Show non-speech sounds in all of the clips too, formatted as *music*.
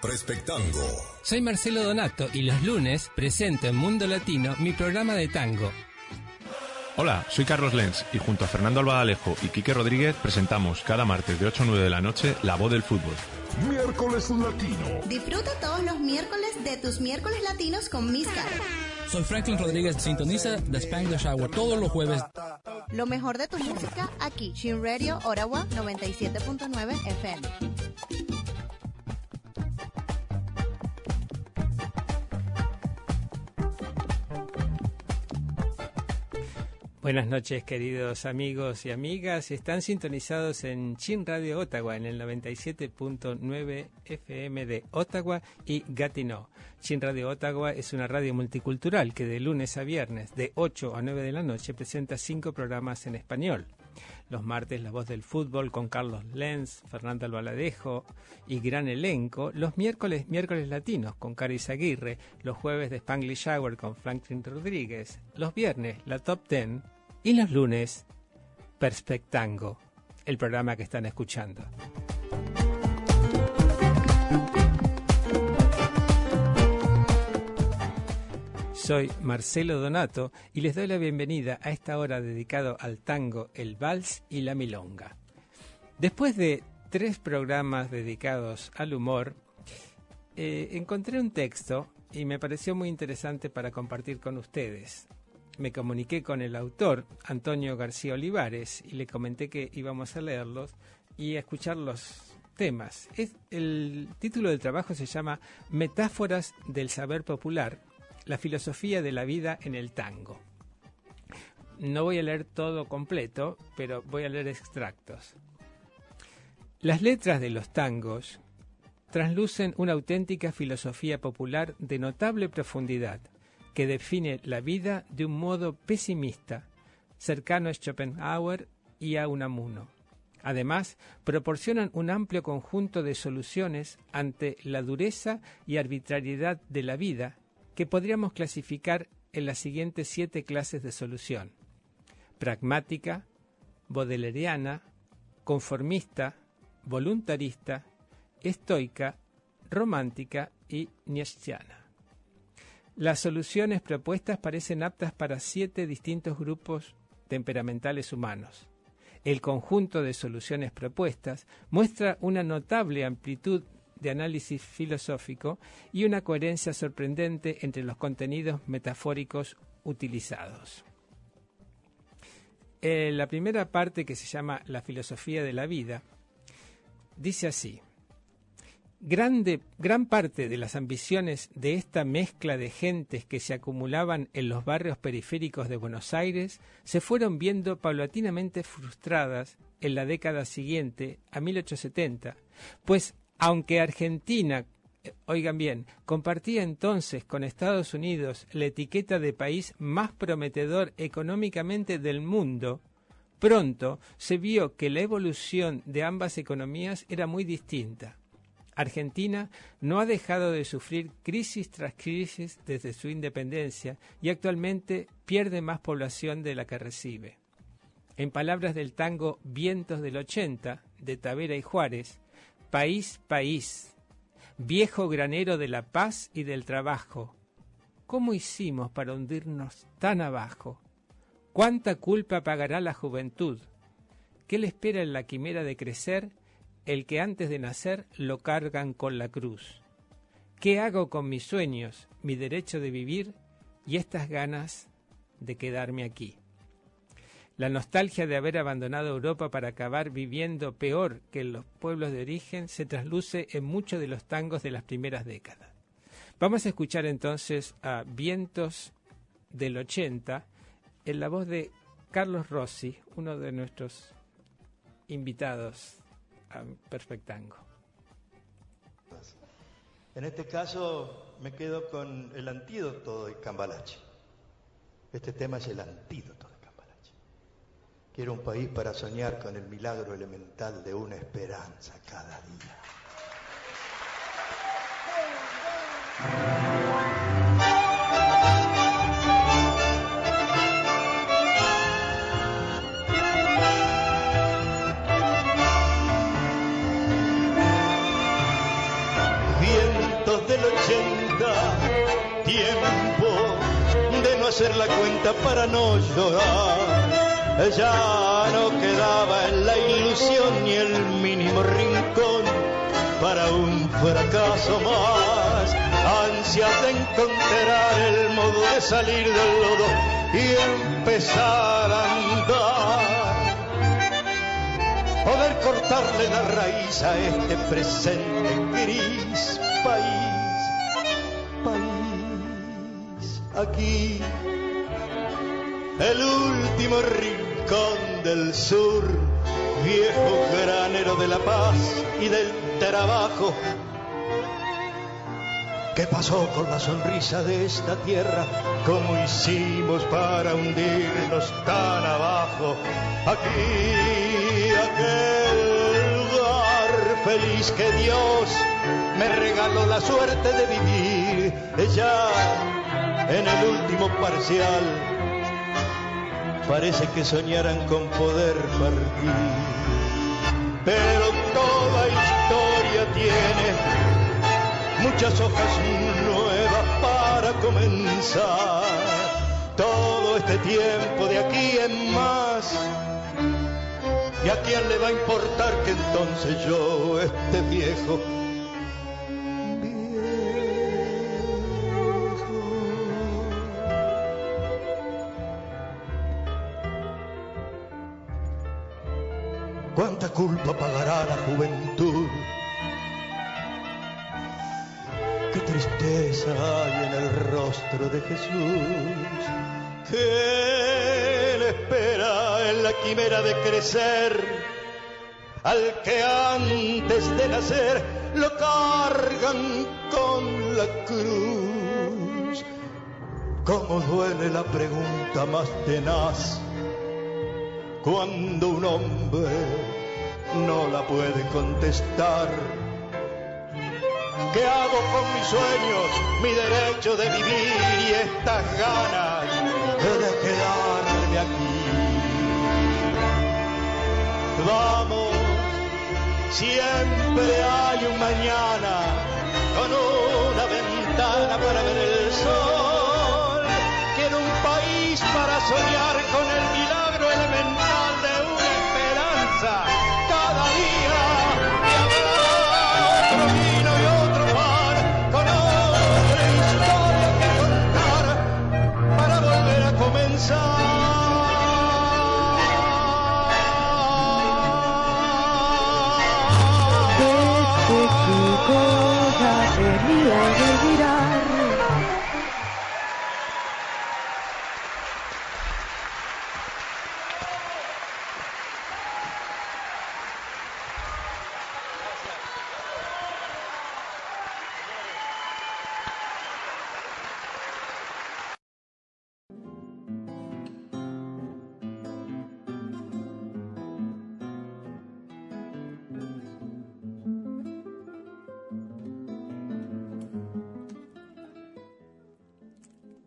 Prespectango. Soy Marcelo Donato y los lunes presento en Mundo Latino mi programa de tango. Hola, soy Carlos Lenz y junto a Fernando Albadalejo y Quique Rodríguez presentamos cada martes de 8 a 9 de la noche La Voz del Fútbol. Miércoles Latino. Disfruta todos los miércoles de tus miércoles latinos con Miss Soy Franklin Rodríguez, sintoniza The Spanglish Hour todos los jueves. Lo mejor de tu música aquí, Shin Radio Ottawa 97.9 FM. Buenas noches, queridos amigos y amigas. Están sintonizados en Chin Radio Ottawa, en el 97.9 FM de Ottawa y Gatineau. Chin Radio Ottawa es una radio multicultural que de lunes a viernes, de 8 a 9 de la noche, presenta cinco programas en español. Los martes La Voz del Fútbol con Carlos Lenz, Fernando Albaladejo y gran elenco. Los miércoles Miércoles Latinos con Caris Aguirre. Los jueves de Spanglish Hour con Franklin Rodríguez. Los viernes La Top Ten y los lunes, Perspectango, el programa que están escuchando. Soy Marcelo Donato y les doy la bienvenida a esta hora dedicado al tango, el vals y la milonga. Después de tres programas dedicados al humor, eh, encontré un texto y me pareció muy interesante para compartir con ustedes me comuniqué con el autor, Antonio García Olivares, y le comenté que íbamos a leerlos y a escuchar los temas. El título del trabajo se llama Metáforas del saber popular, la filosofía de la vida en el tango. No voy a leer todo completo, pero voy a leer extractos. Las letras de los tangos translucen una auténtica filosofía popular de notable profundidad que define la vida de un modo pesimista, cercano a Schopenhauer y a Unamuno. Además, proporcionan un amplio conjunto de soluciones ante la dureza y arbitrariedad de la vida que podríamos clasificar en las siguientes siete clases de solución. Pragmática, bodeleriana, conformista, voluntarista, estoica, romántica y nietzscheana. Las soluciones propuestas parecen aptas para siete distintos grupos temperamentales humanos. El conjunto de soluciones propuestas muestra una notable amplitud de análisis filosófico y una coherencia sorprendente entre los contenidos metafóricos utilizados. Eh, la primera parte, que se llama La filosofía de la vida, dice así, Gran parte de las ambiciones de esta mezcla de gentes que se acumulaban en los barrios periféricos de Buenos Aires se fueron viendo paulatinamente frustradas en la década siguiente, a 1870, pues aunque Argentina, eh, oigan bien, compartía entonces con Estados Unidos la etiqueta de país más prometedor económicamente del mundo, pronto se vio que la evolución de ambas economías era muy distinta. Argentina no ha dejado de sufrir crisis tras crisis desde su independencia y actualmente pierde más población de la que recibe. En palabras del tango Vientos del 80 de Tavera y Juárez, país, país, viejo granero de la paz y del trabajo, ¿cómo hicimos para hundirnos tan abajo? ¿Cuánta culpa pagará la juventud? ¿Qué le espera en la quimera de crecer? El que antes de nacer lo cargan con la cruz. ¿Qué hago con mis sueños, mi derecho de vivir y estas ganas de quedarme aquí? La nostalgia de haber abandonado Europa para acabar viviendo peor que en los pueblos de origen se trasluce en muchos de los tangos de las primeras décadas. Vamos a escuchar entonces a Vientos del 80 en la voz de Carlos Rossi, uno de nuestros invitados Perfectango. En este caso me quedo con el antídoto de Cambalache. Este tema es el antídoto de Cambalache. Quiero un país para soñar con el milagro elemental de una esperanza cada día. Mediados del 80, tiempo de no hacer la cuenta para no llorar. Ya no quedaba en la ilusión ni el mínimo rincón para un fracaso más. Ansias de encontrar el modo de salir del lodo y empezar a andar. Poder cortarle la raíz a este presente gris país, aquí, el último rincón del sur, viejo granero de la paz y del trabajo. ¿Qué pasó con la sonrisa de esta tierra? ¿Cómo hicimos para hundirnos tan abajo? Aquí, aquel lugar feliz que Dios me regaló la suerte de vivir. Ya en el último parcial, parece que soñaran con poder partir. Pero toda historia tiene muchas hojas nuevas para comenzar. Todo este tiempo de aquí en más. ¿Y a quién le va a importar que entonces yo esté viejo? Culpa pagará la juventud? Qué tristeza hay en el rostro de Jesús. ¿Qué le espera en la quimera de crecer? Al que antes de nacer lo cargan con la cruz. ¿Cómo duele la pregunta más tenaz? Cuando un hombre no la puede contestar. ¿Qué hago con mis sueños, mi derecho de vivir y estas ganas de quedarme aquí? Vamos, siempre hay un mañana con una ventana para ver el sol. Quiero un país para soñar con el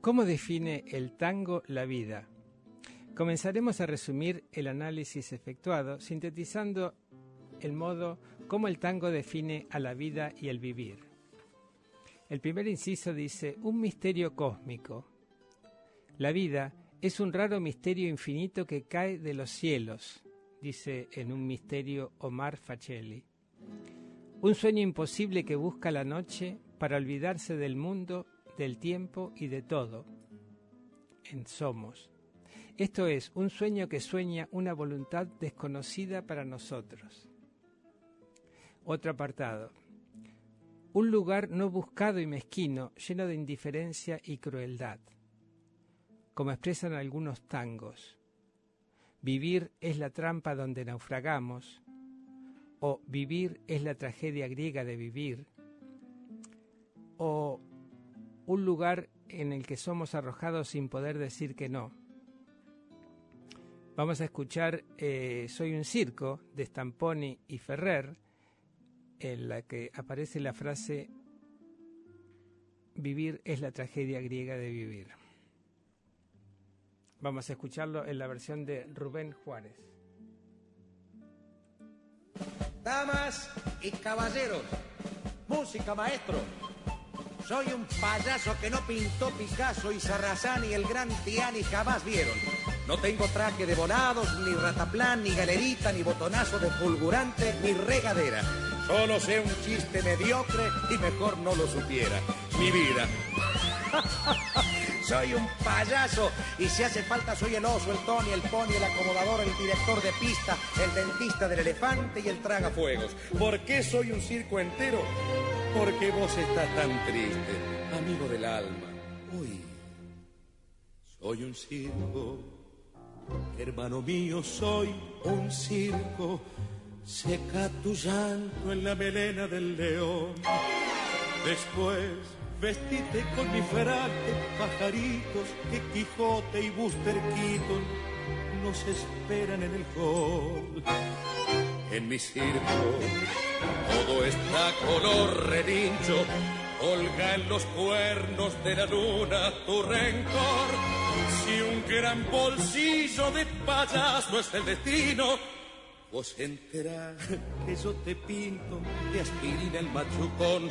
¿Cómo define el tango la vida? Comenzaremos a resumir el análisis efectuado sintetizando el modo cómo el tango define a la vida y el vivir. El primer inciso dice, un misterio cósmico. La vida es un raro misterio infinito que cae de los cielos, dice en un misterio Omar Facelli. Un sueño imposible que busca la noche para olvidarse del mundo, del tiempo y de todo. En Somos. Esto es un sueño que sueña una voluntad desconocida para nosotros. Otro apartado. Un lugar no buscado y mezquino, lleno de indiferencia y crueldad. Como expresan algunos tangos. Vivir es la trampa donde naufragamos, o vivir es la tragedia griega de vivir, o un lugar en el que somos arrojados sin poder decir que no. Vamos a escuchar eh, Soy un circo de Stamponi y Ferrer, en la que aparece la frase Vivir es la tragedia griega de vivir. Vamos a escucharlo en la versión de Rubén Juárez. Damas y caballeros, música maestro. Soy un payaso que no pintó Picasso y Sarrazán y el gran Tiani jamás vieron. No tengo traje de volados, ni rataplan, ni galerita, ni botonazo de fulgurante, ni regadera. Solo sé un chiste mediocre y mejor no lo supiera. Mi vida. *laughs* soy un payaso y si hace falta soy el oso, el Tony, el pony, el acomodador, el director de pista, el dentista del elefante y el tragafuegos. ¿Por qué soy un circo entero? Porque vos estás tan triste, amigo del alma. Uy, soy un circo, hermano mío, soy un circo. Seca tu llanto en la melena del león. Después vestite con mi frac pajaritos que Quijote y Buster Keaton nos esperan en el hall. En mi circo todo está color relincho, colga en los cuernos de la luna tu rencor. Si un gran bolsillo de payaso es el destino, vos enterás que yo te pinto de aspirina el machucón.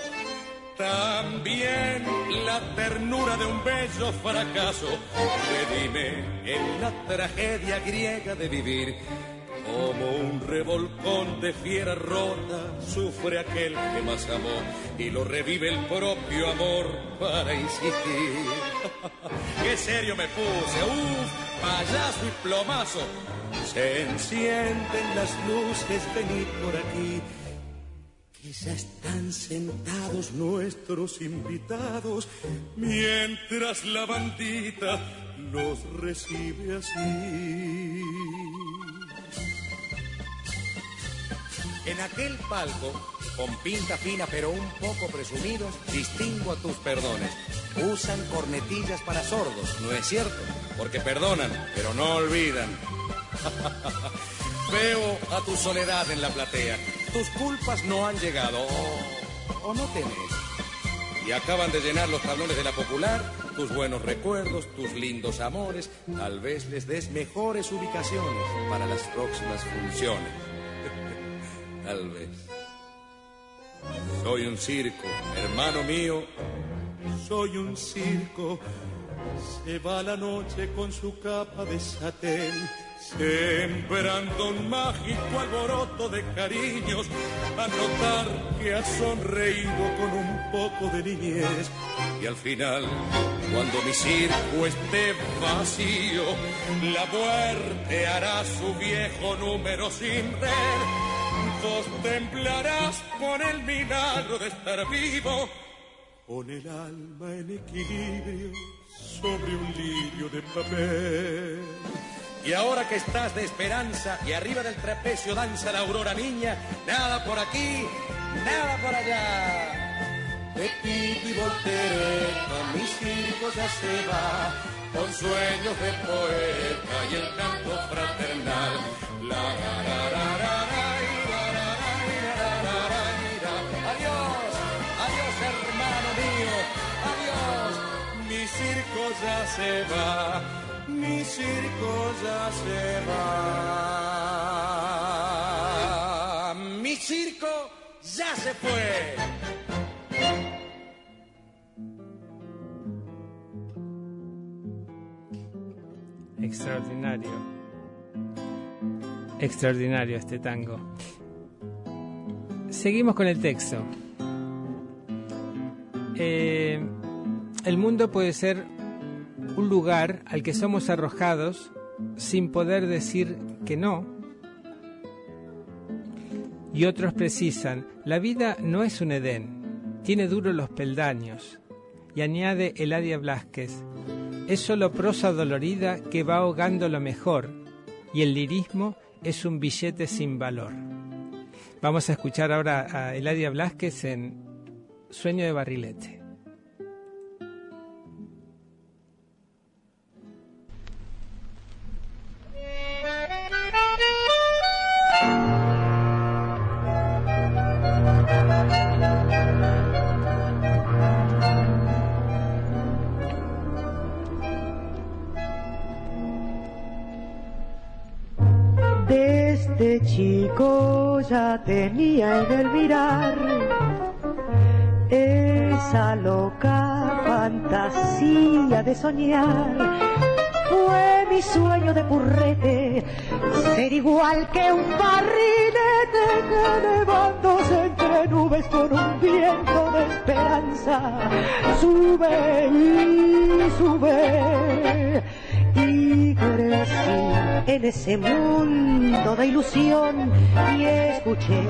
También la ternura de un bello fracaso redime en la tragedia griega de vivir. Como un revolcón de fiera rota sufre aquel que más amó y lo revive el propio amor para insistir. *laughs* Qué serio me puse, uff, payaso y plomazo. Se encienden las luces, venid por aquí que ya están sentados nuestros invitados mientras la bandita los recibe así. En aquel palco, con pinta fina pero un poco presumidos, distingo a tus perdones. Usan cornetillas para sordos, ¿no es cierto? Porque perdonan, pero no olvidan. *laughs* Veo a tu soledad en la platea. Tus culpas no han llegado o, no tenés. Y acaban de llenar los tablones de la popular, tus buenos recuerdos, tus lindos amores. Tal vez les des mejores ubicaciones para las próximas funciones. Tal vez. Soy un circo, hermano mío. Soy un circo. Se va la noche con su capa de satén sembrando un mágico alboroto de cariños, a notar que ha sonreído con un poco de niñez. Y al final, cuando mi circo esté vacío, la muerte hará su viejo número sin ver. Vos temblarás por el milagro de estar vivo, con el alma en equilibrio sobre un lirio de papel. Y ahora que estás de esperanza y arriba del trapecio danza la aurora niña, nada por aquí, nada por allá. De pico y voltereta, mi circo ya se va, con sueños de poeta y el canto fraternal. Ya se va mi circo ya se va. Mi circo ya se fue. Extraordinario. Extraordinario este tango. Seguimos con el texto. Eh, el mundo puede ser un lugar al que somos arrojados sin poder decir que no. Y otros precisan, la vida no es un Edén, tiene duros los peldaños. Y añade Eladia Blasquez, es solo prosa dolorida que va ahogando lo mejor, y el lirismo es un billete sin valor. Vamos a escuchar ahora a Eladia Blasquez en Sueño de Barrilete. Chico ya tenía en el mirar esa loca fantasía de soñar fue mi sueño de purrete, ser igual que un barrilete que entre nubes con un viento de esperanza, sube y sube. En ese mundo de ilusión y escuché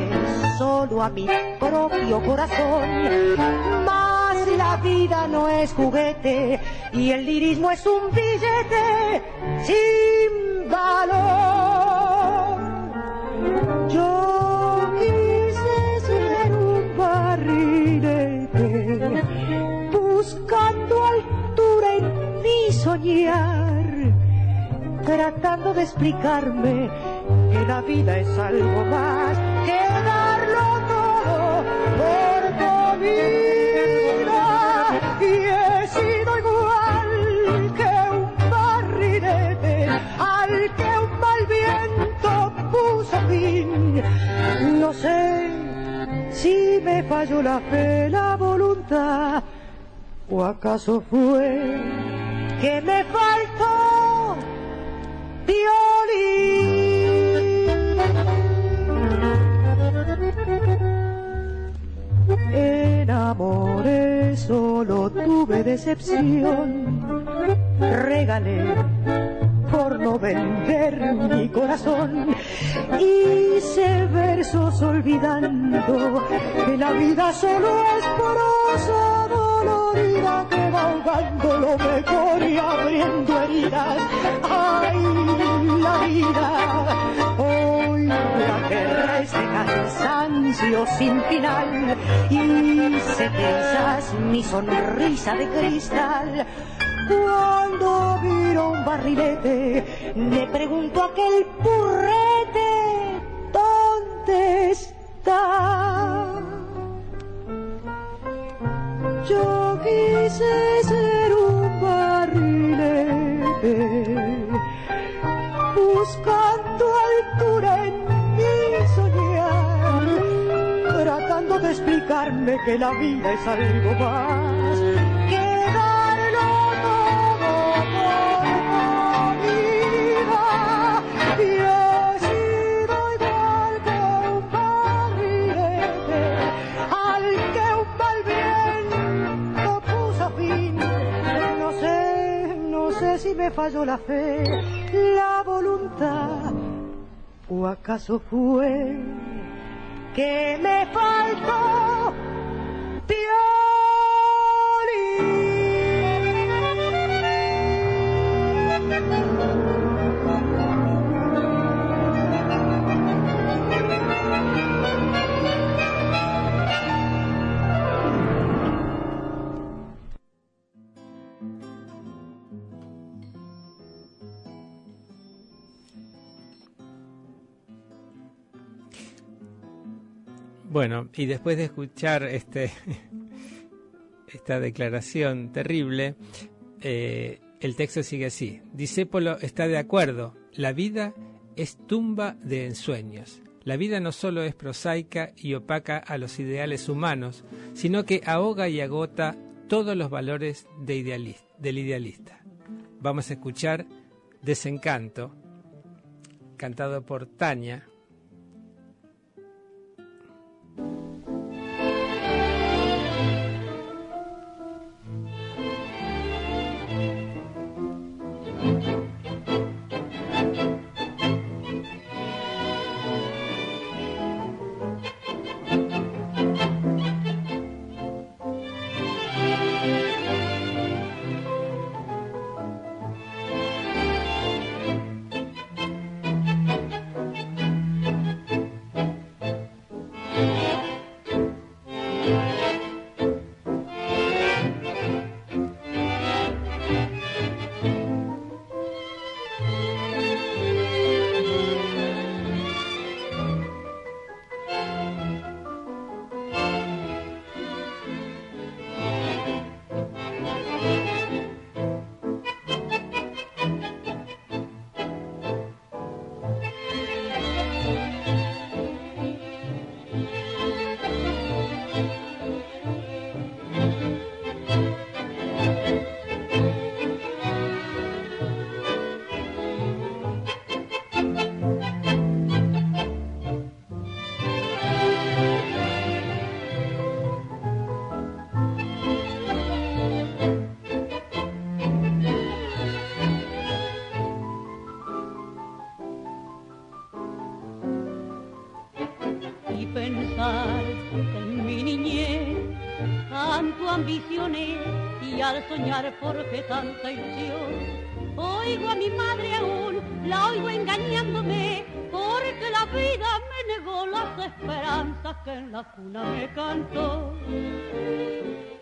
solo a mi propio corazón. Más la vida no es juguete y el lirismo es un billete sin valor. Yo quise ser un barrilete buscando altura en mi soñar tratando de explicarme que la vida es algo más que darlo todo por comida. Y he sido igual que un barrilete al que un mal viento puso fin. No sé si me falló la fe, la voluntad, o acaso fue que me faltó violín. Enamoré, solo tuve decepción. Regalé por no vender mi corazón. Hice versos olvidando que la vida solo es prosa cansancio sin final y se piensas mi sonrisa de cristal. Cuando miro un barrilete, me pregunto aquel purrete, que la vida es algo más que darlo todo por vida. Y he sido igual que un barrilete, al que un mal viento puso fin. No sé, no sé si me falló la fe, la voluntad, o acaso fue que me faltó Bueno, y después de escuchar este, *laughs* esta declaración terrible, eh, el texto sigue así. Disépolo está de acuerdo, la vida es tumba de ensueños. La vida no solo es prosaica y opaca a los ideales humanos, sino que ahoga y agota todos los valores de del idealista. Vamos a escuchar Desencanto, cantado por Tania, la cuna me cantó.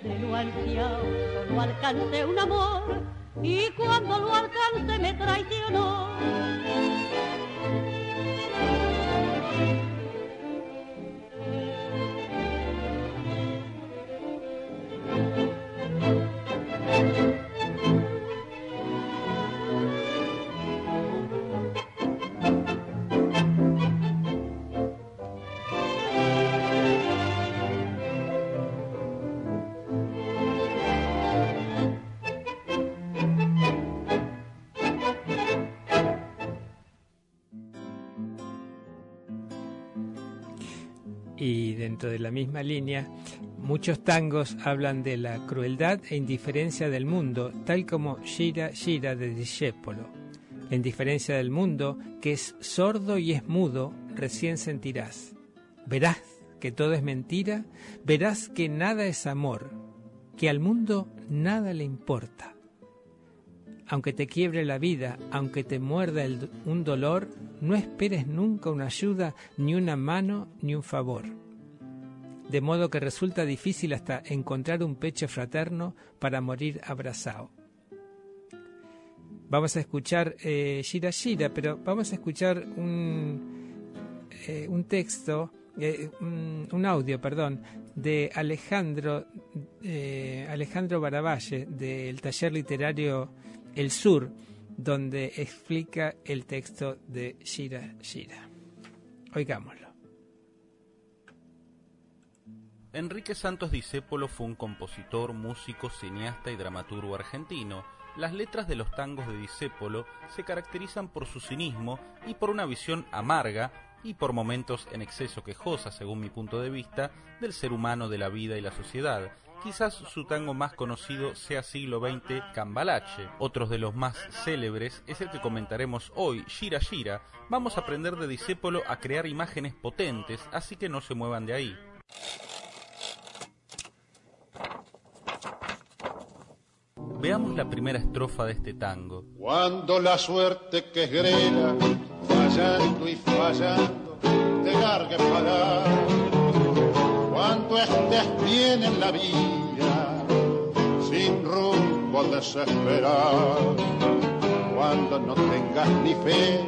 De lo ansiado solo alcancé un amor, y cuando lo alcancé me traicionó. De la misma línea, muchos tangos hablan de la crueldad e indiferencia del mundo, tal como Gira Gira de Discépolo. La indiferencia del mundo, que es sordo y es mudo, recién sentirás. Verás que todo es mentira, verás que nada es amor, que al mundo nada le importa. Aunque te quiebre la vida, aunque te muerda un dolor, no esperes nunca una ayuda, ni una mano, ni un favor. De modo que resulta difícil hasta encontrar un pecho fraterno para morir abrazado. Vamos a escuchar eh, Shira Shira, pero vamos a escuchar un, eh, un texto, eh, un, un audio, perdón, de Alejandro, eh, Alejandro Baravalle, del taller literario El Sur, donde explica el texto de Shira Shira. Oigámoslo. Enrique Santos Discépolo fue un compositor, músico, cineasta y dramaturgo argentino. Las letras de los tangos de Discépolo se caracterizan por su cinismo y por una visión amarga y por momentos en exceso quejosa, según mi punto de vista, del ser humano, de la vida y la sociedad. Quizás su tango más conocido sea siglo XX Cambalache. Otros de los más célebres es el que comentaremos hoy, Shira Shira. Vamos a aprender de Discépolo a crear imágenes potentes, así que no se muevan de ahí. Veamos la primera estrofa de este tango. Cuando la suerte que es grela, fallando y fallando, te largue para. Cuando estés bien en la vida, sin rumbo al desesperar. Cuando no tengas ni fe,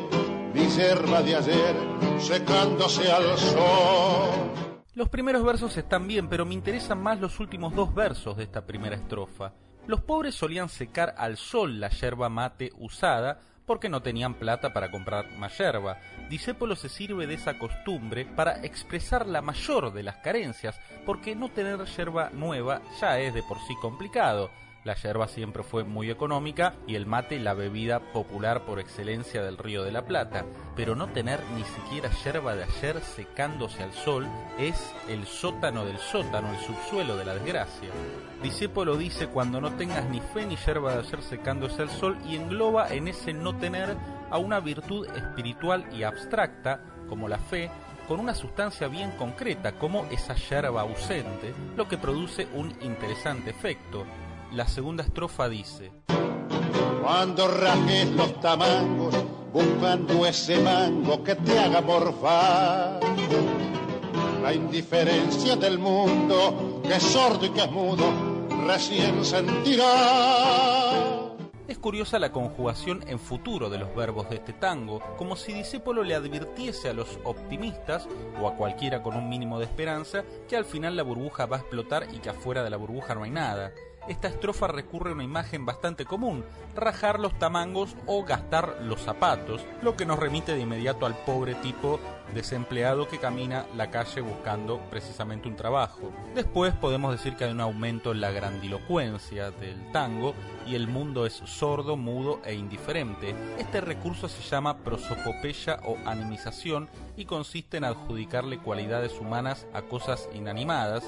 ni yerba de ayer, secándose al sol. Los primeros versos están bien, pero me interesan más los últimos dos versos de esta primera estrofa. Los pobres solían secar al sol la yerba mate usada porque no tenían plata para comprar más yerba. Discépolo se sirve de esa costumbre para expresar la mayor de las carencias, porque no tener yerba nueva ya es de por sí complicado. La yerba siempre fue muy económica y el mate la bebida popular por excelencia del Río de la Plata, pero no tener ni siquiera yerba de ayer secándose al sol es el sótano del sótano, el subsuelo de la desgracia. Discépolo dice cuando no tengas ni fe ni yerba de ayer secándose al sol y engloba en ese no tener a una virtud espiritual y abstracta, como la fe, con una sustancia bien concreta, como esa yerba ausente, lo que produce un interesante efecto. La segunda estrofa dice, Cuando rajes los tamangos, buscando ese mango que te haga morfar. La indiferencia del mundo, que es sordo y que es mudo, recién sentirá. Es curiosa la conjugación en futuro de los verbos de este tango, como si Discépolo le advirtiese a los optimistas, o a cualquiera con un mínimo de esperanza, que al final la burbuja va a explotar y que afuera de la burbuja no hay nada. Esta estrofa recurre a una imagen bastante común, rajar los tamangos o gastar los zapatos, lo que nos remite de inmediato al pobre tipo desempleado que camina la calle buscando precisamente un trabajo. Después podemos decir que hay un aumento en la grandilocuencia del tango y el mundo es sordo, mudo e indiferente. Este recurso se llama prosopopeya o animización y consiste en adjudicarle cualidades humanas a cosas inanimadas.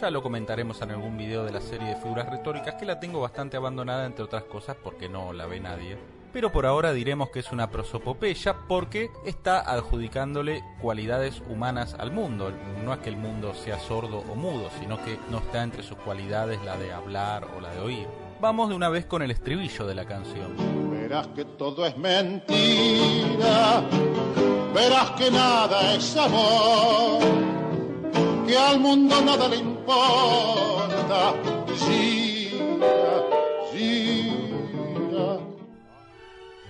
Ya lo comentaremos en algún video de la serie de figuras retóricas que la tengo bastante abandonada entre otras cosas porque no la ve nadie. Pero por ahora diremos que es una prosopopeya porque está adjudicándole cualidades humanas al mundo. No es que el mundo sea sordo o mudo, sino que no está entre sus cualidades la de hablar o la de oír. Vamos de una vez con el estribillo de la canción. Verás que todo es mentira, verás que nada es amor, que al mundo nada le importa. Gira,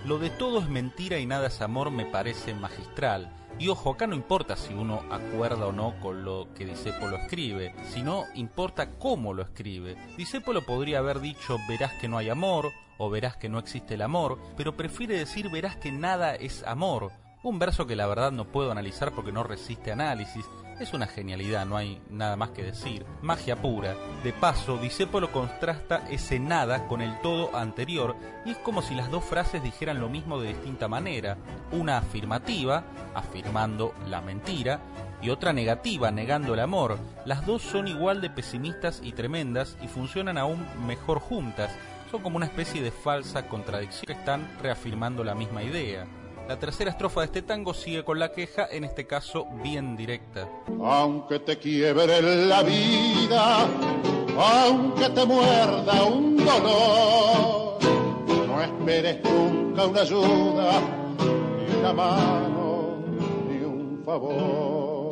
Lo de todo es mentira y nada es amor me parece magistral. Y ojo, acá no importa si uno acuerda o no con lo que Disépolo escribe, sino importa cómo lo escribe. Disépolo podría haber dicho verás que no hay amor, o verás que no existe el amor, pero prefiere decir verás que nada es amor. Un verso que la verdad no puedo analizar porque no resiste análisis, es una genialidad, no hay nada más que decir. Magia pura. De paso, Disépolo contrasta ese nada con el todo anterior y es como si las dos frases dijeran lo mismo de distinta manera. Una afirmativa, afirmando la mentira, y otra negativa, negando el amor. Las dos son igual de pesimistas y tremendas y funcionan aún mejor juntas. Son como una especie de falsa contradicción que están reafirmando la misma idea. La tercera estrofa de este tango sigue con la queja, en este caso bien directa. Aunque te quiebre la vida, aunque te muerda un dolor, no esperes nunca una ayuda, ni una mano, ni un favor.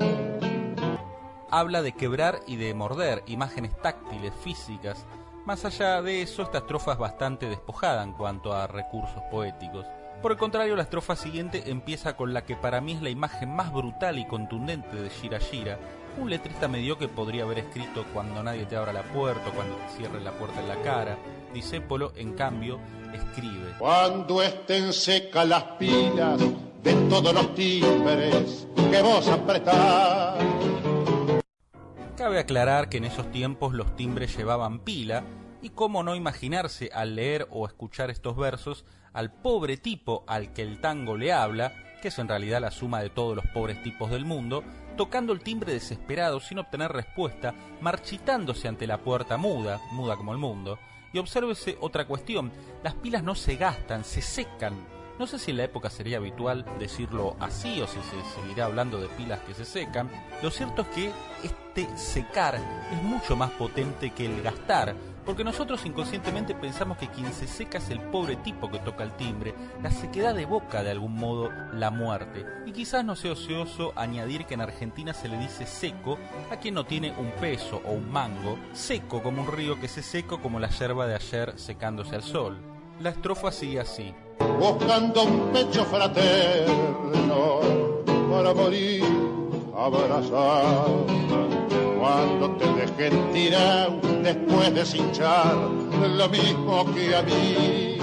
Habla de quebrar y de morder, imágenes táctiles, físicas. Más allá de eso, esta estrofa es bastante despojada en cuanto a recursos poéticos. Por el contrario, la estrofa siguiente empieza con la que para mí es la imagen más brutal y contundente de Shira Shira, un letrista mediocre podría haber escrito cuando nadie te abra la puerta o cuando te cierre la puerta en la cara. Disépolo, en cambio, escribe. Cuando estén secas las pilas de todos los timbres que vos apretás. Cabe aclarar que en esos tiempos los timbres llevaban pila y cómo no imaginarse al leer o escuchar estos versos al pobre tipo al que el tango le habla, que es en realidad la suma de todos los pobres tipos del mundo, tocando el timbre desesperado sin obtener respuesta, marchitándose ante la puerta muda, muda como el mundo. Y obsérvese otra cuestión, las pilas no se gastan, se secan. No sé si en la época sería habitual decirlo así o si se seguirá hablando de pilas que se secan. Lo cierto es que este secar es mucho más potente que el gastar, porque nosotros inconscientemente pensamos que quien se seca es el pobre tipo que toca el timbre, la sequedad de boca de algún modo la muerte. Y quizás no sea ocioso añadir que en Argentina se le dice seco a quien no tiene un peso o un mango, seco como un río que se seco como la yerba de ayer secándose al sol. La estrofa sigue así. Buscando un pecho fraterno para morir abrazado. Cuando te dejen tirar después de cinchar lo mismo que a mí.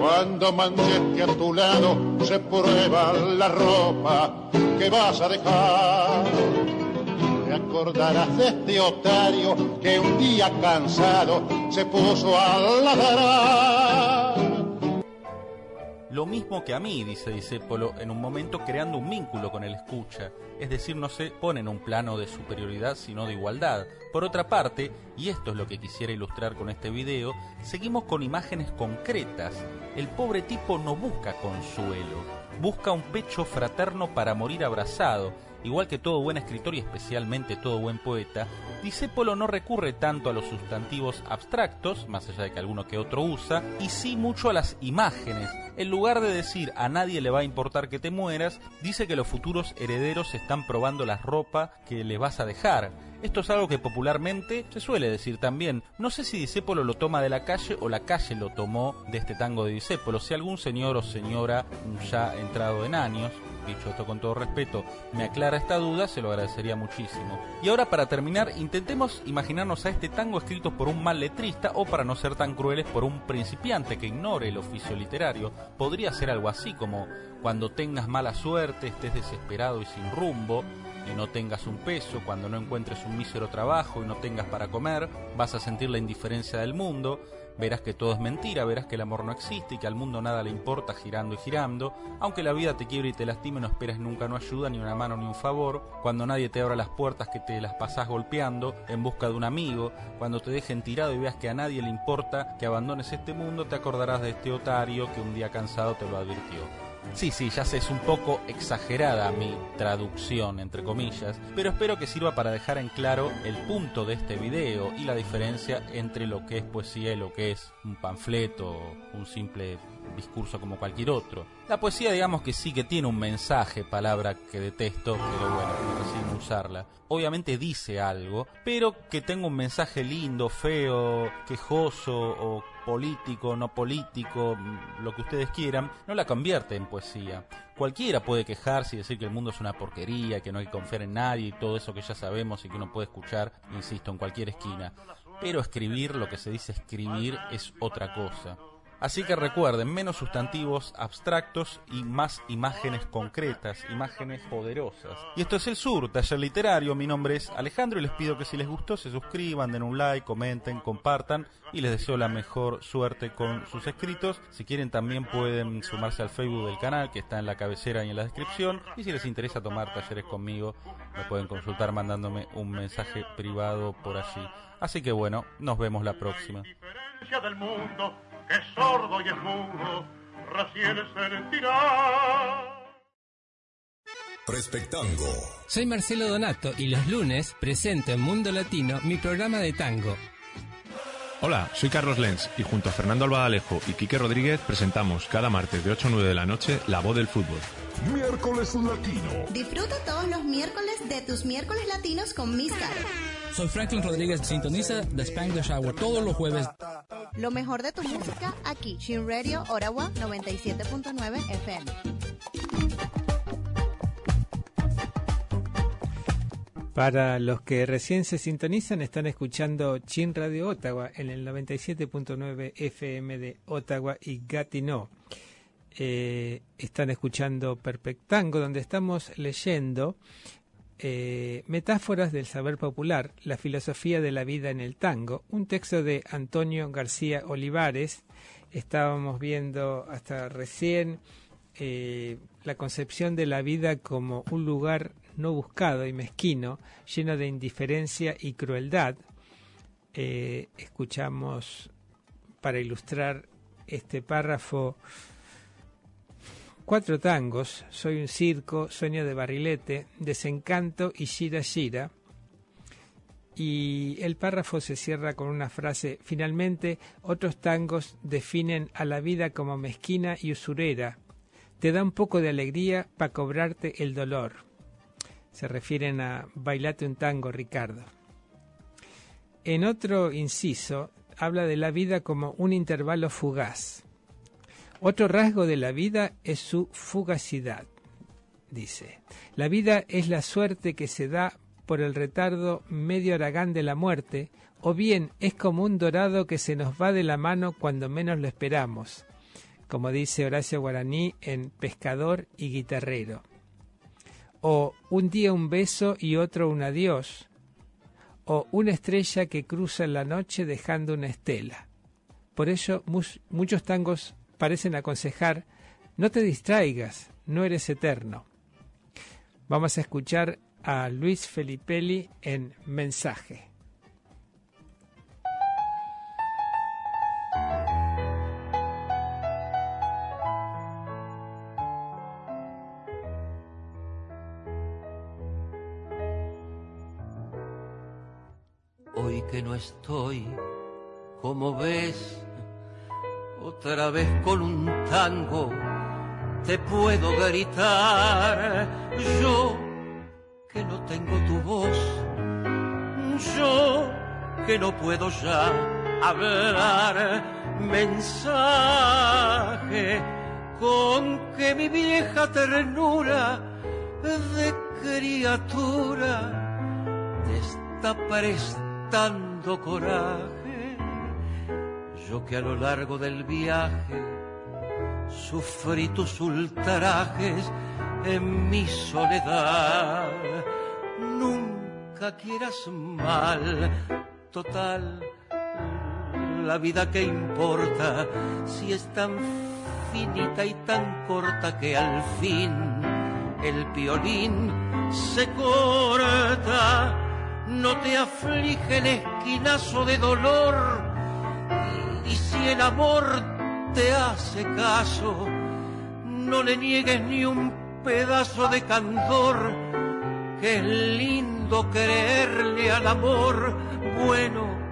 Cuando manches que a tu lado se prueba la ropa que vas a dejar. Te acordarás de este otario que un día cansado se puso a ladrar. Lo mismo que a mí, dice Disépolo, en un momento creando un vínculo con el escucha, es decir, no se pone en un plano de superioridad sino de igualdad. Por otra parte, y esto es lo que quisiera ilustrar con este video, seguimos con imágenes concretas. El pobre tipo no busca consuelo, busca un pecho fraterno para morir abrazado, Igual que todo buen escritor y especialmente todo buen poeta, Disépolo no recurre tanto a los sustantivos abstractos, más allá de que alguno que otro usa, y sí mucho a las imágenes. En lugar de decir a nadie le va a importar que te mueras, dice que los futuros herederos están probando la ropa que le vas a dejar. Esto es algo que popularmente se suele decir también. No sé si Disépolo lo toma de la calle o la calle lo tomó de este tango de Disépolo. Si algún señor o señora ya entrado en años, dicho esto con todo respeto, me aclara esta duda, se lo agradecería muchísimo. Y ahora para terminar, intentemos imaginarnos a este tango escrito por un mal letrista o para no ser tan crueles por un principiante que ignore el oficio literario. Podría ser algo así como cuando tengas mala suerte, estés desesperado y sin rumbo, y no tengas un peso, cuando no encuentres un mísero trabajo y no tengas para comer, vas a sentir la indiferencia del mundo, verás que todo es mentira, verás que el amor no existe y que al mundo nada le importa girando y girando, aunque la vida te quiebre y te lastime, no esperes nunca no ayuda, ni una mano ni un favor, cuando nadie te abra las puertas que te las pasás golpeando en busca de un amigo, cuando te dejen tirado y veas que a nadie le importa que abandones este mundo, te acordarás de este otario que un día cansado te lo advirtió. Sí, sí, ya sé, es un poco exagerada mi traducción, entre comillas, pero espero que sirva para dejar en claro el punto de este video y la diferencia entre lo que es poesía y lo que es un panfleto, un simple discurso como cualquier otro. La poesía digamos que sí que tiene un mensaje, palabra que detesto, pero bueno, me usarla. Obviamente dice algo, pero que tenga un mensaje lindo, feo, quejoso o político, no político, lo que ustedes quieran, no la convierte en poesía. Cualquiera puede quejarse y decir que el mundo es una porquería, que no hay que confiar en nadie y todo eso que ya sabemos y que uno puede escuchar, insisto, en cualquier esquina. Pero escribir, lo que se dice escribir, es otra cosa. Así que recuerden, menos sustantivos abstractos y más imágenes concretas, imágenes poderosas. Y esto es El Sur, taller literario. Mi nombre es Alejandro y les pido que si les gustó se suscriban, den un like, comenten, compartan y les deseo la mejor suerte con sus escritos. Si quieren también pueden sumarse al Facebook del canal que está en la cabecera y en la descripción. Y si les interesa tomar talleres conmigo, me pueden consultar mandándome un mensaje privado por allí. Así que bueno, nos vemos la próxima. Que sordo y es mudo, recién sentirá. Respectango. Soy Marcelo Donato y los lunes presento en Mundo Latino mi programa de tango. Hola, soy Carlos Lenz y junto a Fernando Albadalejo y Quique Rodríguez presentamos cada martes de 8 a 9 de la noche La Voz del Fútbol. Miércoles Latino. Disfruta todos los miércoles de tus miércoles latinos con Miss Caro. Soy Franklin Rodríguez, sintoniza The Spanglish Hour todos los jueves. Lo mejor de tu música aquí, Shin Radio Orawa 97.9 FM. Para los que recién se sintonizan, están escuchando Chin Radio Ottawa en el 97.9 FM de Ottawa y Gatineau. Eh, están escuchando Perpectango, donde estamos leyendo eh, Metáforas del Saber Popular, la filosofía de la vida en el tango, un texto de Antonio García Olivares. Estábamos viendo hasta recién eh, la concepción de la vida como un lugar no buscado y mezquino, lleno de indiferencia y crueldad. Eh, escuchamos para ilustrar este párrafo cuatro tangos, Soy un circo, Sueño de barrilete, Desencanto y Shira Shira. Y el párrafo se cierra con una frase, finalmente otros tangos definen a la vida como mezquina y usurera, te da un poco de alegría para cobrarte el dolor. Se refieren a Bailate un tango, Ricardo. En otro inciso, habla de la vida como un intervalo fugaz. Otro rasgo de la vida es su fugacidad, dice. La vida es la suerte que se da por el retardo medio aragán de la muerte, o bien es como un dorado que se nos va de la mano cuando menos lo esperamos, como dice Horacio Guaraní en Pescador y Guitarrero. O un día un beso y otro un adiós, o una estrella que cruza en la noche dejando una estela. Por ello muchos tangos parecen aconsejar, no te distraigas, no eres eterno. Vamos a escuchar a Luis Felipelli en Mensaje. Hoy que no estoy, como ves, otra vez con un tango te puedo gritar. Yo que no tengo tu voz, yo que no puedo ya hablar. Mensaje con que mi vieja ternura de criatura te está prestando coraje que a lo largo del viaje sufrí tus ultrajes en mi soledad. nunca quieras mal. Total, la vida que importa si es tan finita y tan corta que al fin el violín se corta. No te aflige el esquinazo de dolor y si el amor te hace caso, no le niegues ni un pedazo de candor, que es lindo creerle al amor bueno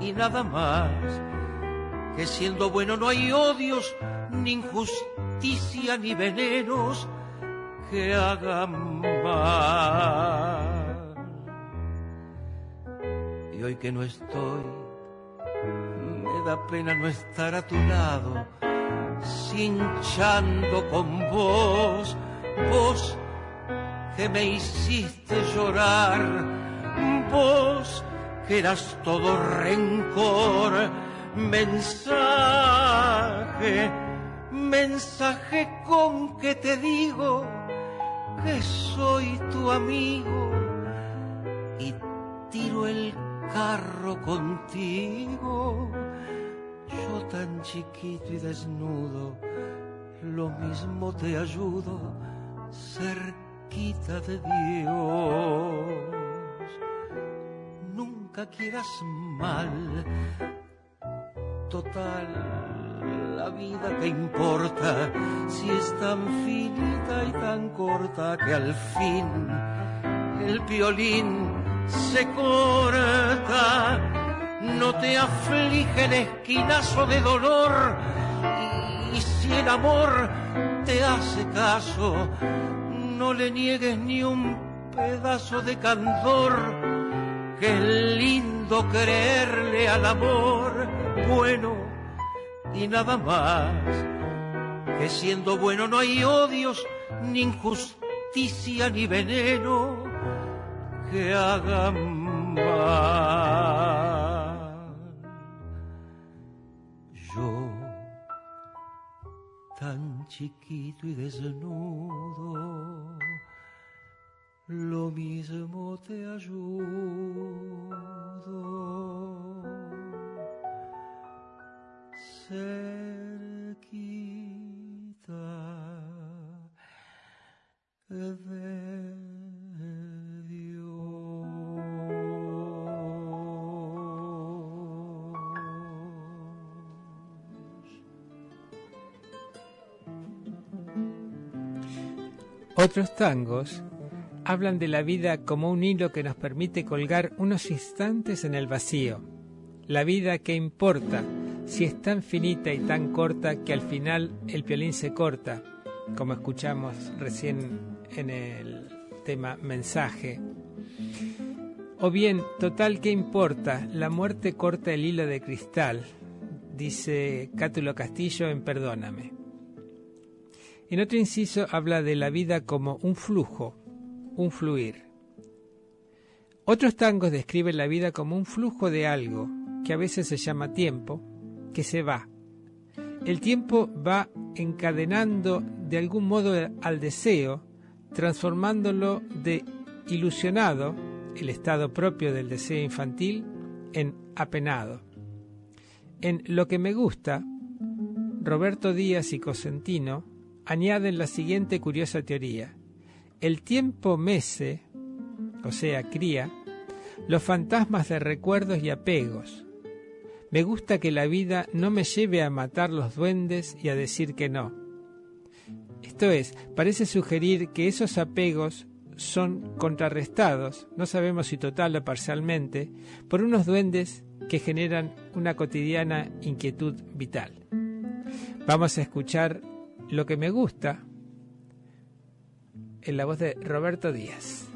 y nada más, que siendo bueno no hay odios, ni injusticia, ni venenos que hagan mal. Y hoy que no estoy, da pena no estar a tu lado, cinchando con vos, vos que me hiciste llorar, vos que eras todo rencor, mensaje, mensaje con que te digo que soy tu amigo y tiro el carro contigo. Yo tan chiquito y desnudo, lo mismo te ayudo cerquita de Dios. Nunca quieras mal, total, la vida que importa, si es tan finita y tan corta que al fin el violín se corta, no te aflige el esquinazo de dolor. Y si el amor te hace caso, no le niegues ni un pedazo de candor, es lindo creerle al amor bueno y nada más, que siendo bueno no hay odios, ni injusticia, ni veneno que hagan mal. Yo, tan chiquito y desnudo, lo mismo te ayudo. Cerquita de Otros tangos hablan de la vida como un hilo que nos permite colgar unos instantes en el vacío. La vida que importa, si es tan finita y tan corta que al final el violín se corta, como escuchamos recién en el tema mensaje. O bien, total, ¿qué importa? La muerte corta el hilo de cristal, dice Cátulo Castillo en Perdóname. En otro inciso habla de la vida como un flujo, un fluir. Otros tangos describen la vida como un flujo de algo, que a veces se llama tiempo, que se va. El tiempo va encadenando de algún modo al deseo, transformándolo de ilusionado, el estado propio del deseo infantil, en apenado. En Lo que me gusta, Roberto Díaz y Cosentino añaden la siguiente curiosa teoría. El tiempo mece, o sea, cría, los fantasmas de recuerdos y apegos. Me gusta que la vida no me lleve a matar los duendes y a decir que no. Esto es, parece sugerir que esos apegos son contrarrestados, no sabemos si total o parcialmente, por unos duendes que generan una cotidiana inquietud vital. Vamos a escuchar lo que me gusta en la voz de Roberto Díaz.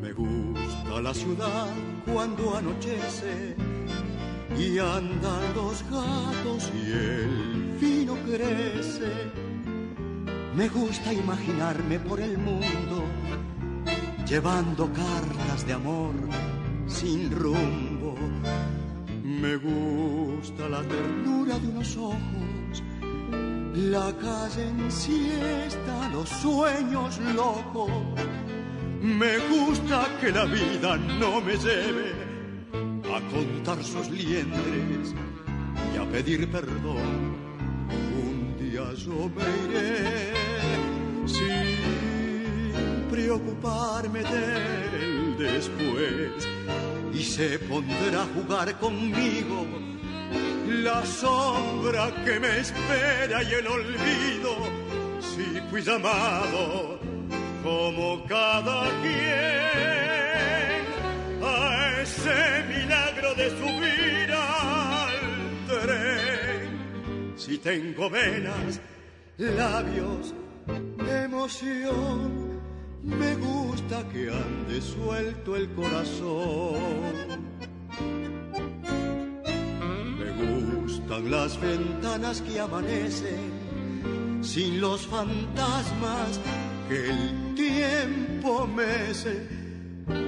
Me gusta la ciudad cuando anochece y andan los gatos y el vino crece. Me gusta imaginarme por el mundo llevando cartas de amor sin rumbo. Me gusta la ternura de unos ojos, la calle en siesta, los sueños locos. Me gusta que la vida no me lleve a contar sus liendres y a pedir perdón. Un día yo me iré sin preocuparme del después y se pondrá a jugar conmigo la sombra que me espera y el olvido. Si fui llamado como cada quien a ese milagro de subir al tren. Si tengo venas labios emoción me gusta que ande suelto el corazón. Me gustan las ventanas que amanecen sin los fantasmas que el tiempo mece.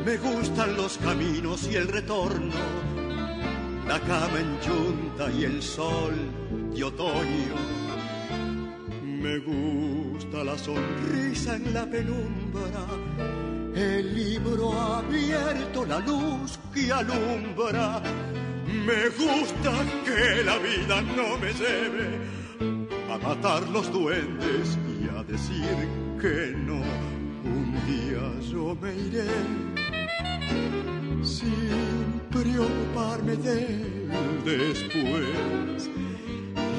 Me gustan los caminos y el retorno, la cama en yunta y el sol de otoño. Me gusta la sonrisa en la penumbra, el libro abierto, la luz que alumbra. Me gusta que la vida no me lleve a matar los duendes y a decir que no. Un día yo me iré sin preocuparme del después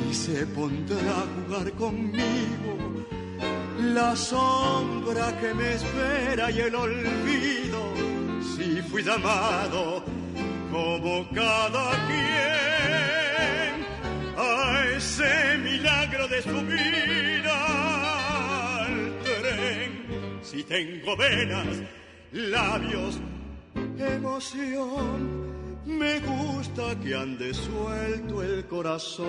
y se pondrá a jugar conmigo. La sombra que me espera y el olvido si fui llamado como cada quien a ese milagro de subir al si tengo venas labios emoción me gusta que ande suelto el corazón.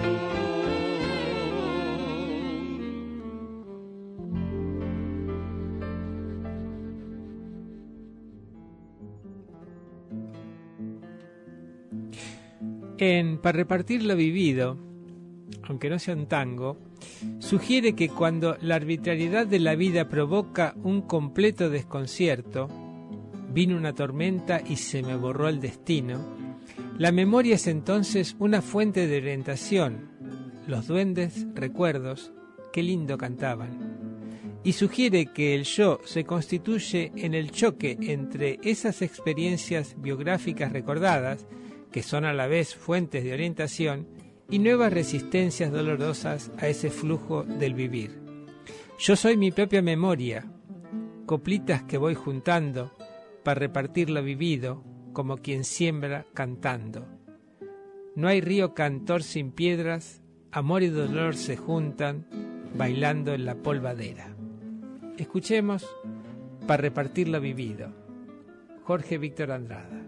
En Para repartir lo vivido, aunque no sea un tango, sugiere que cuando la arbitrariedad de la vida provoca un completo desconcierto, vino una tormenta y se me borró el destino, la memoria es entonces una fuente de orientación. Los duendes, recuerdos, qué lindo cantaban. Y sugiere que el yo se constituye en el choque entre esas experiencias biográficas recordadas, que son a la vez fuentes de orientación, y nuevas resistencias dolorosas a ese flujo del vivir. Yo soy mi propia memoria, coplitas que voy juntando para repartir lo vivido, como quien siembra cantando. No hay río cantor sin piedras, amor y dolor se juntan, bailando en la polvadera. Escuchemos para repartir lo vivido. Jorge Víctor Andrada.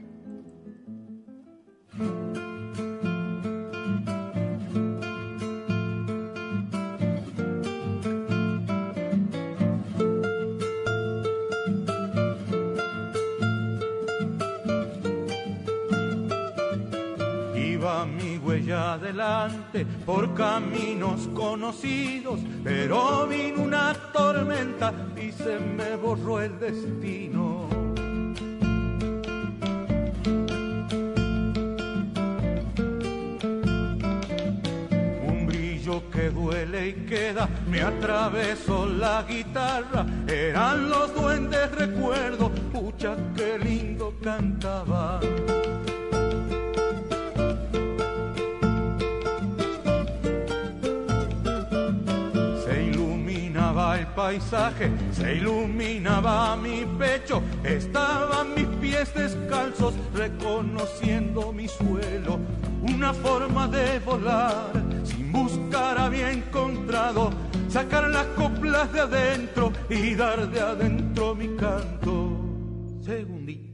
Mi huella adelante por caminos conocidos, pero vino una tormenta y se me borró el destino. Un brillo que duele y queda, me atravesó la guitarra, eran los se iluminaba mi pecho, estaban mis pies descalzos reconociendo mi suelo, una forma de volar sin buscar había encontrado, sacar las coplas de adentro y dar de adentro mi canto. Segundita.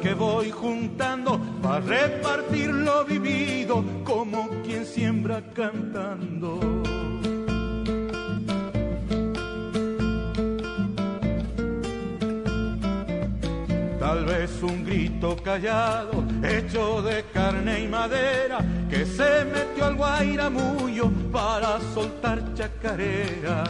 Que voy juntando para repartir lo vivido como quien siembra cantando. Tal vez un grito callado, hecho de carne y madera, que se metió al guairamullo para soltar chacarera.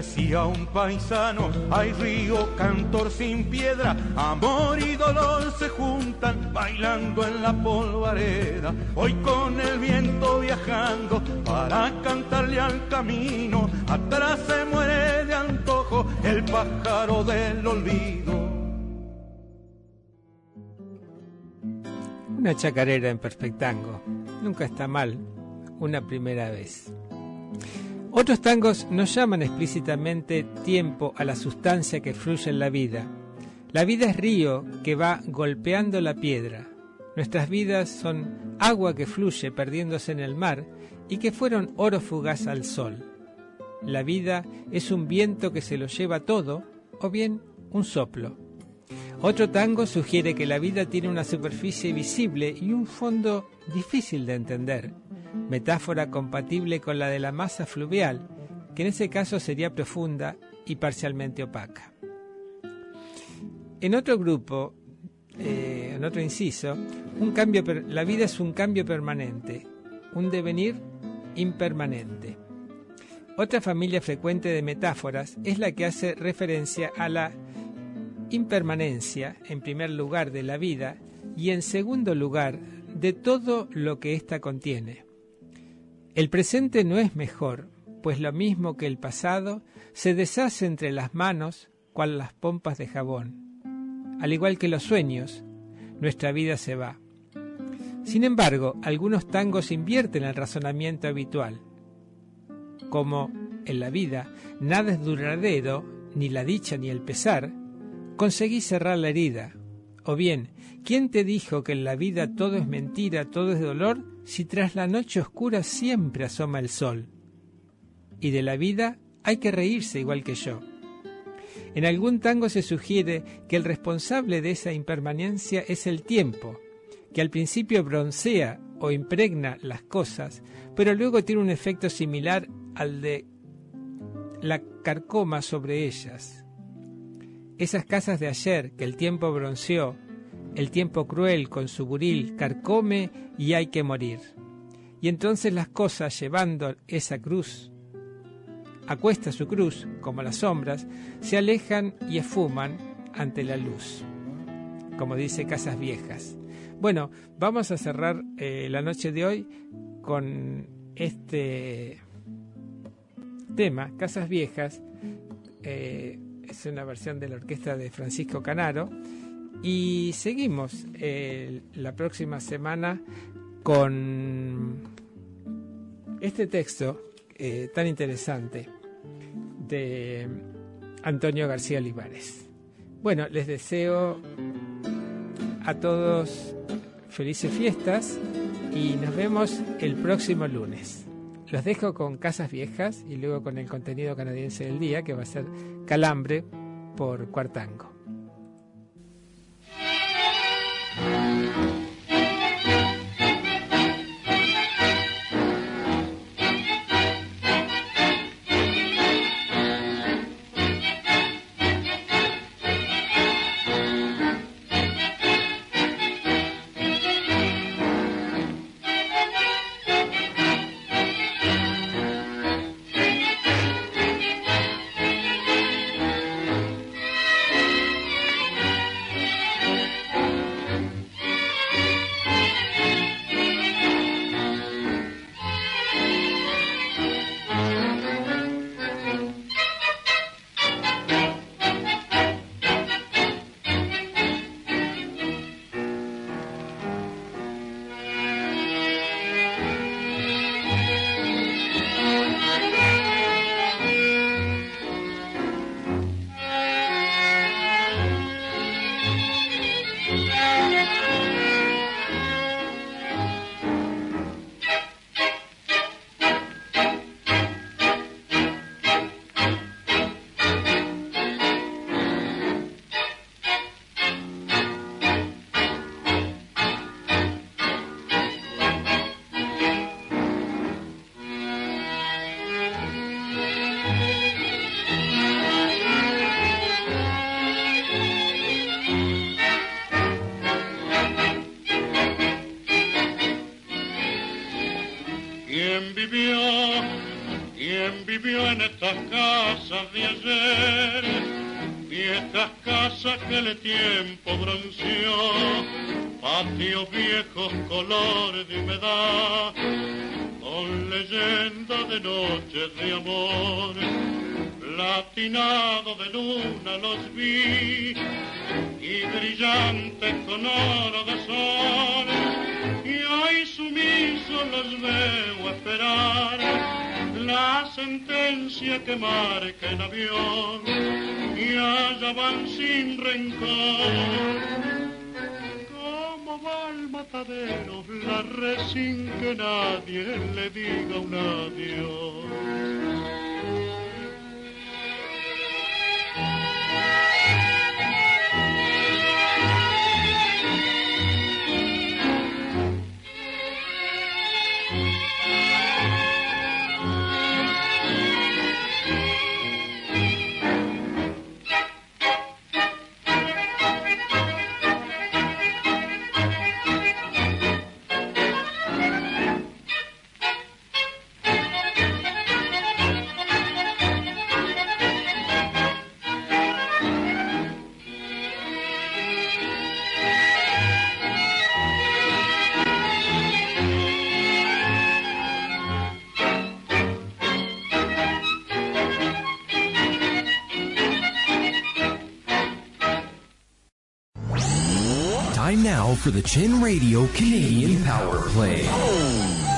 Decía un paisano, hay río cantor sin piedra, amor y dolor se juntan bailando en la polvareda. Hoy con el viento viajando para cantarle al camino, atrás se muere de antojo el pájaro del olvido. Una chacarera en Perfectango. Nunca está mal. Una primera vez. Otros tangos no llaman explícitamente tiempo a la sustancia que fluye en la vida. La vida es río que va golpeando la piedra. Nuestras vidas son agua que fluye perdiéndose en el mar y que fueron oro fugaz al sol. La vida es un viento que se lo lleva todo o bien un soplo. Otro tango sugiere que la vida tiene una superficie visible y un fondo difícil de entender, metáfora compatible con la de la masa fluvial, que en ese caso sería profunda y parcialmente opaca. En otro grupo, eh, en otro inciso, un cambio la vida es un cambio permanente, un devenir impermanente. Otra familia frecuente de metáforas es la que hace referencia a la impermanencia, en primer lugar, de la vida y en segundo lugar, de todo lo que ésta contiene. El presente no es mejor, pues lo mismo que el pasado se deshace entre las manos cual las pompas de jabón. Al igual que los sueños, nuestra vida se va. Sin embargo, algunos tangos invierten el razonamiento habitual. Como en la vida nada es duradero, ni la dicha ni el pesar, conseguí cerrar la herida. O bien, ¿quién te dijo que en la vida todo es mentira, todo es dolor, si tras la noche oscura siempre asoma el sol? Y de la vida hay que reírse igual que yo. En algún tango se sugiere que el responsable de esa impermanencia es el tiempo, que al principio broncea o impregna las cosas, pero luego tiene un efecto similar al de la carcoma sobre ellas. Esas casas de ayer que el tiempo bronceó, el tiempo cruel con su buril carcome y hay que morir. Y entonces las cosas llevando esa cruz, acuesta su cruz, como las sombras, se alejan y esfuman ante la luz, como dice Casas Viejas. Bueno, vamos a cerrar eh, la noche de hoy con este tema, Casas Viejas. Eh, es una versión de la orquesta de Francisco Canaro. Y seguimos eh, la próxima semana con este texto eh, tan interesante de Antonio García Olivares. Bueno, les deseo a todos felices fiestas y nos vemos el próximo lunes. Los dejo con Casas Viejas y luego con el contenido canadiense del día, que va a ser Calambre por Cuartango. Ayer. Viejas casas que el tiempo bronceó, patios viejos color de humedad, con leyenda de noches de amor, platinado de luna los vi y brillantes con oro de sol. Y hoy sumiso los veo esperar la sentencia que marca el avión y allá van sin rencor. ¿Cómo va el matadero? La red sin que nadie le diga un adiós. Now for the Chin Radio Canadian Power Play. Oh.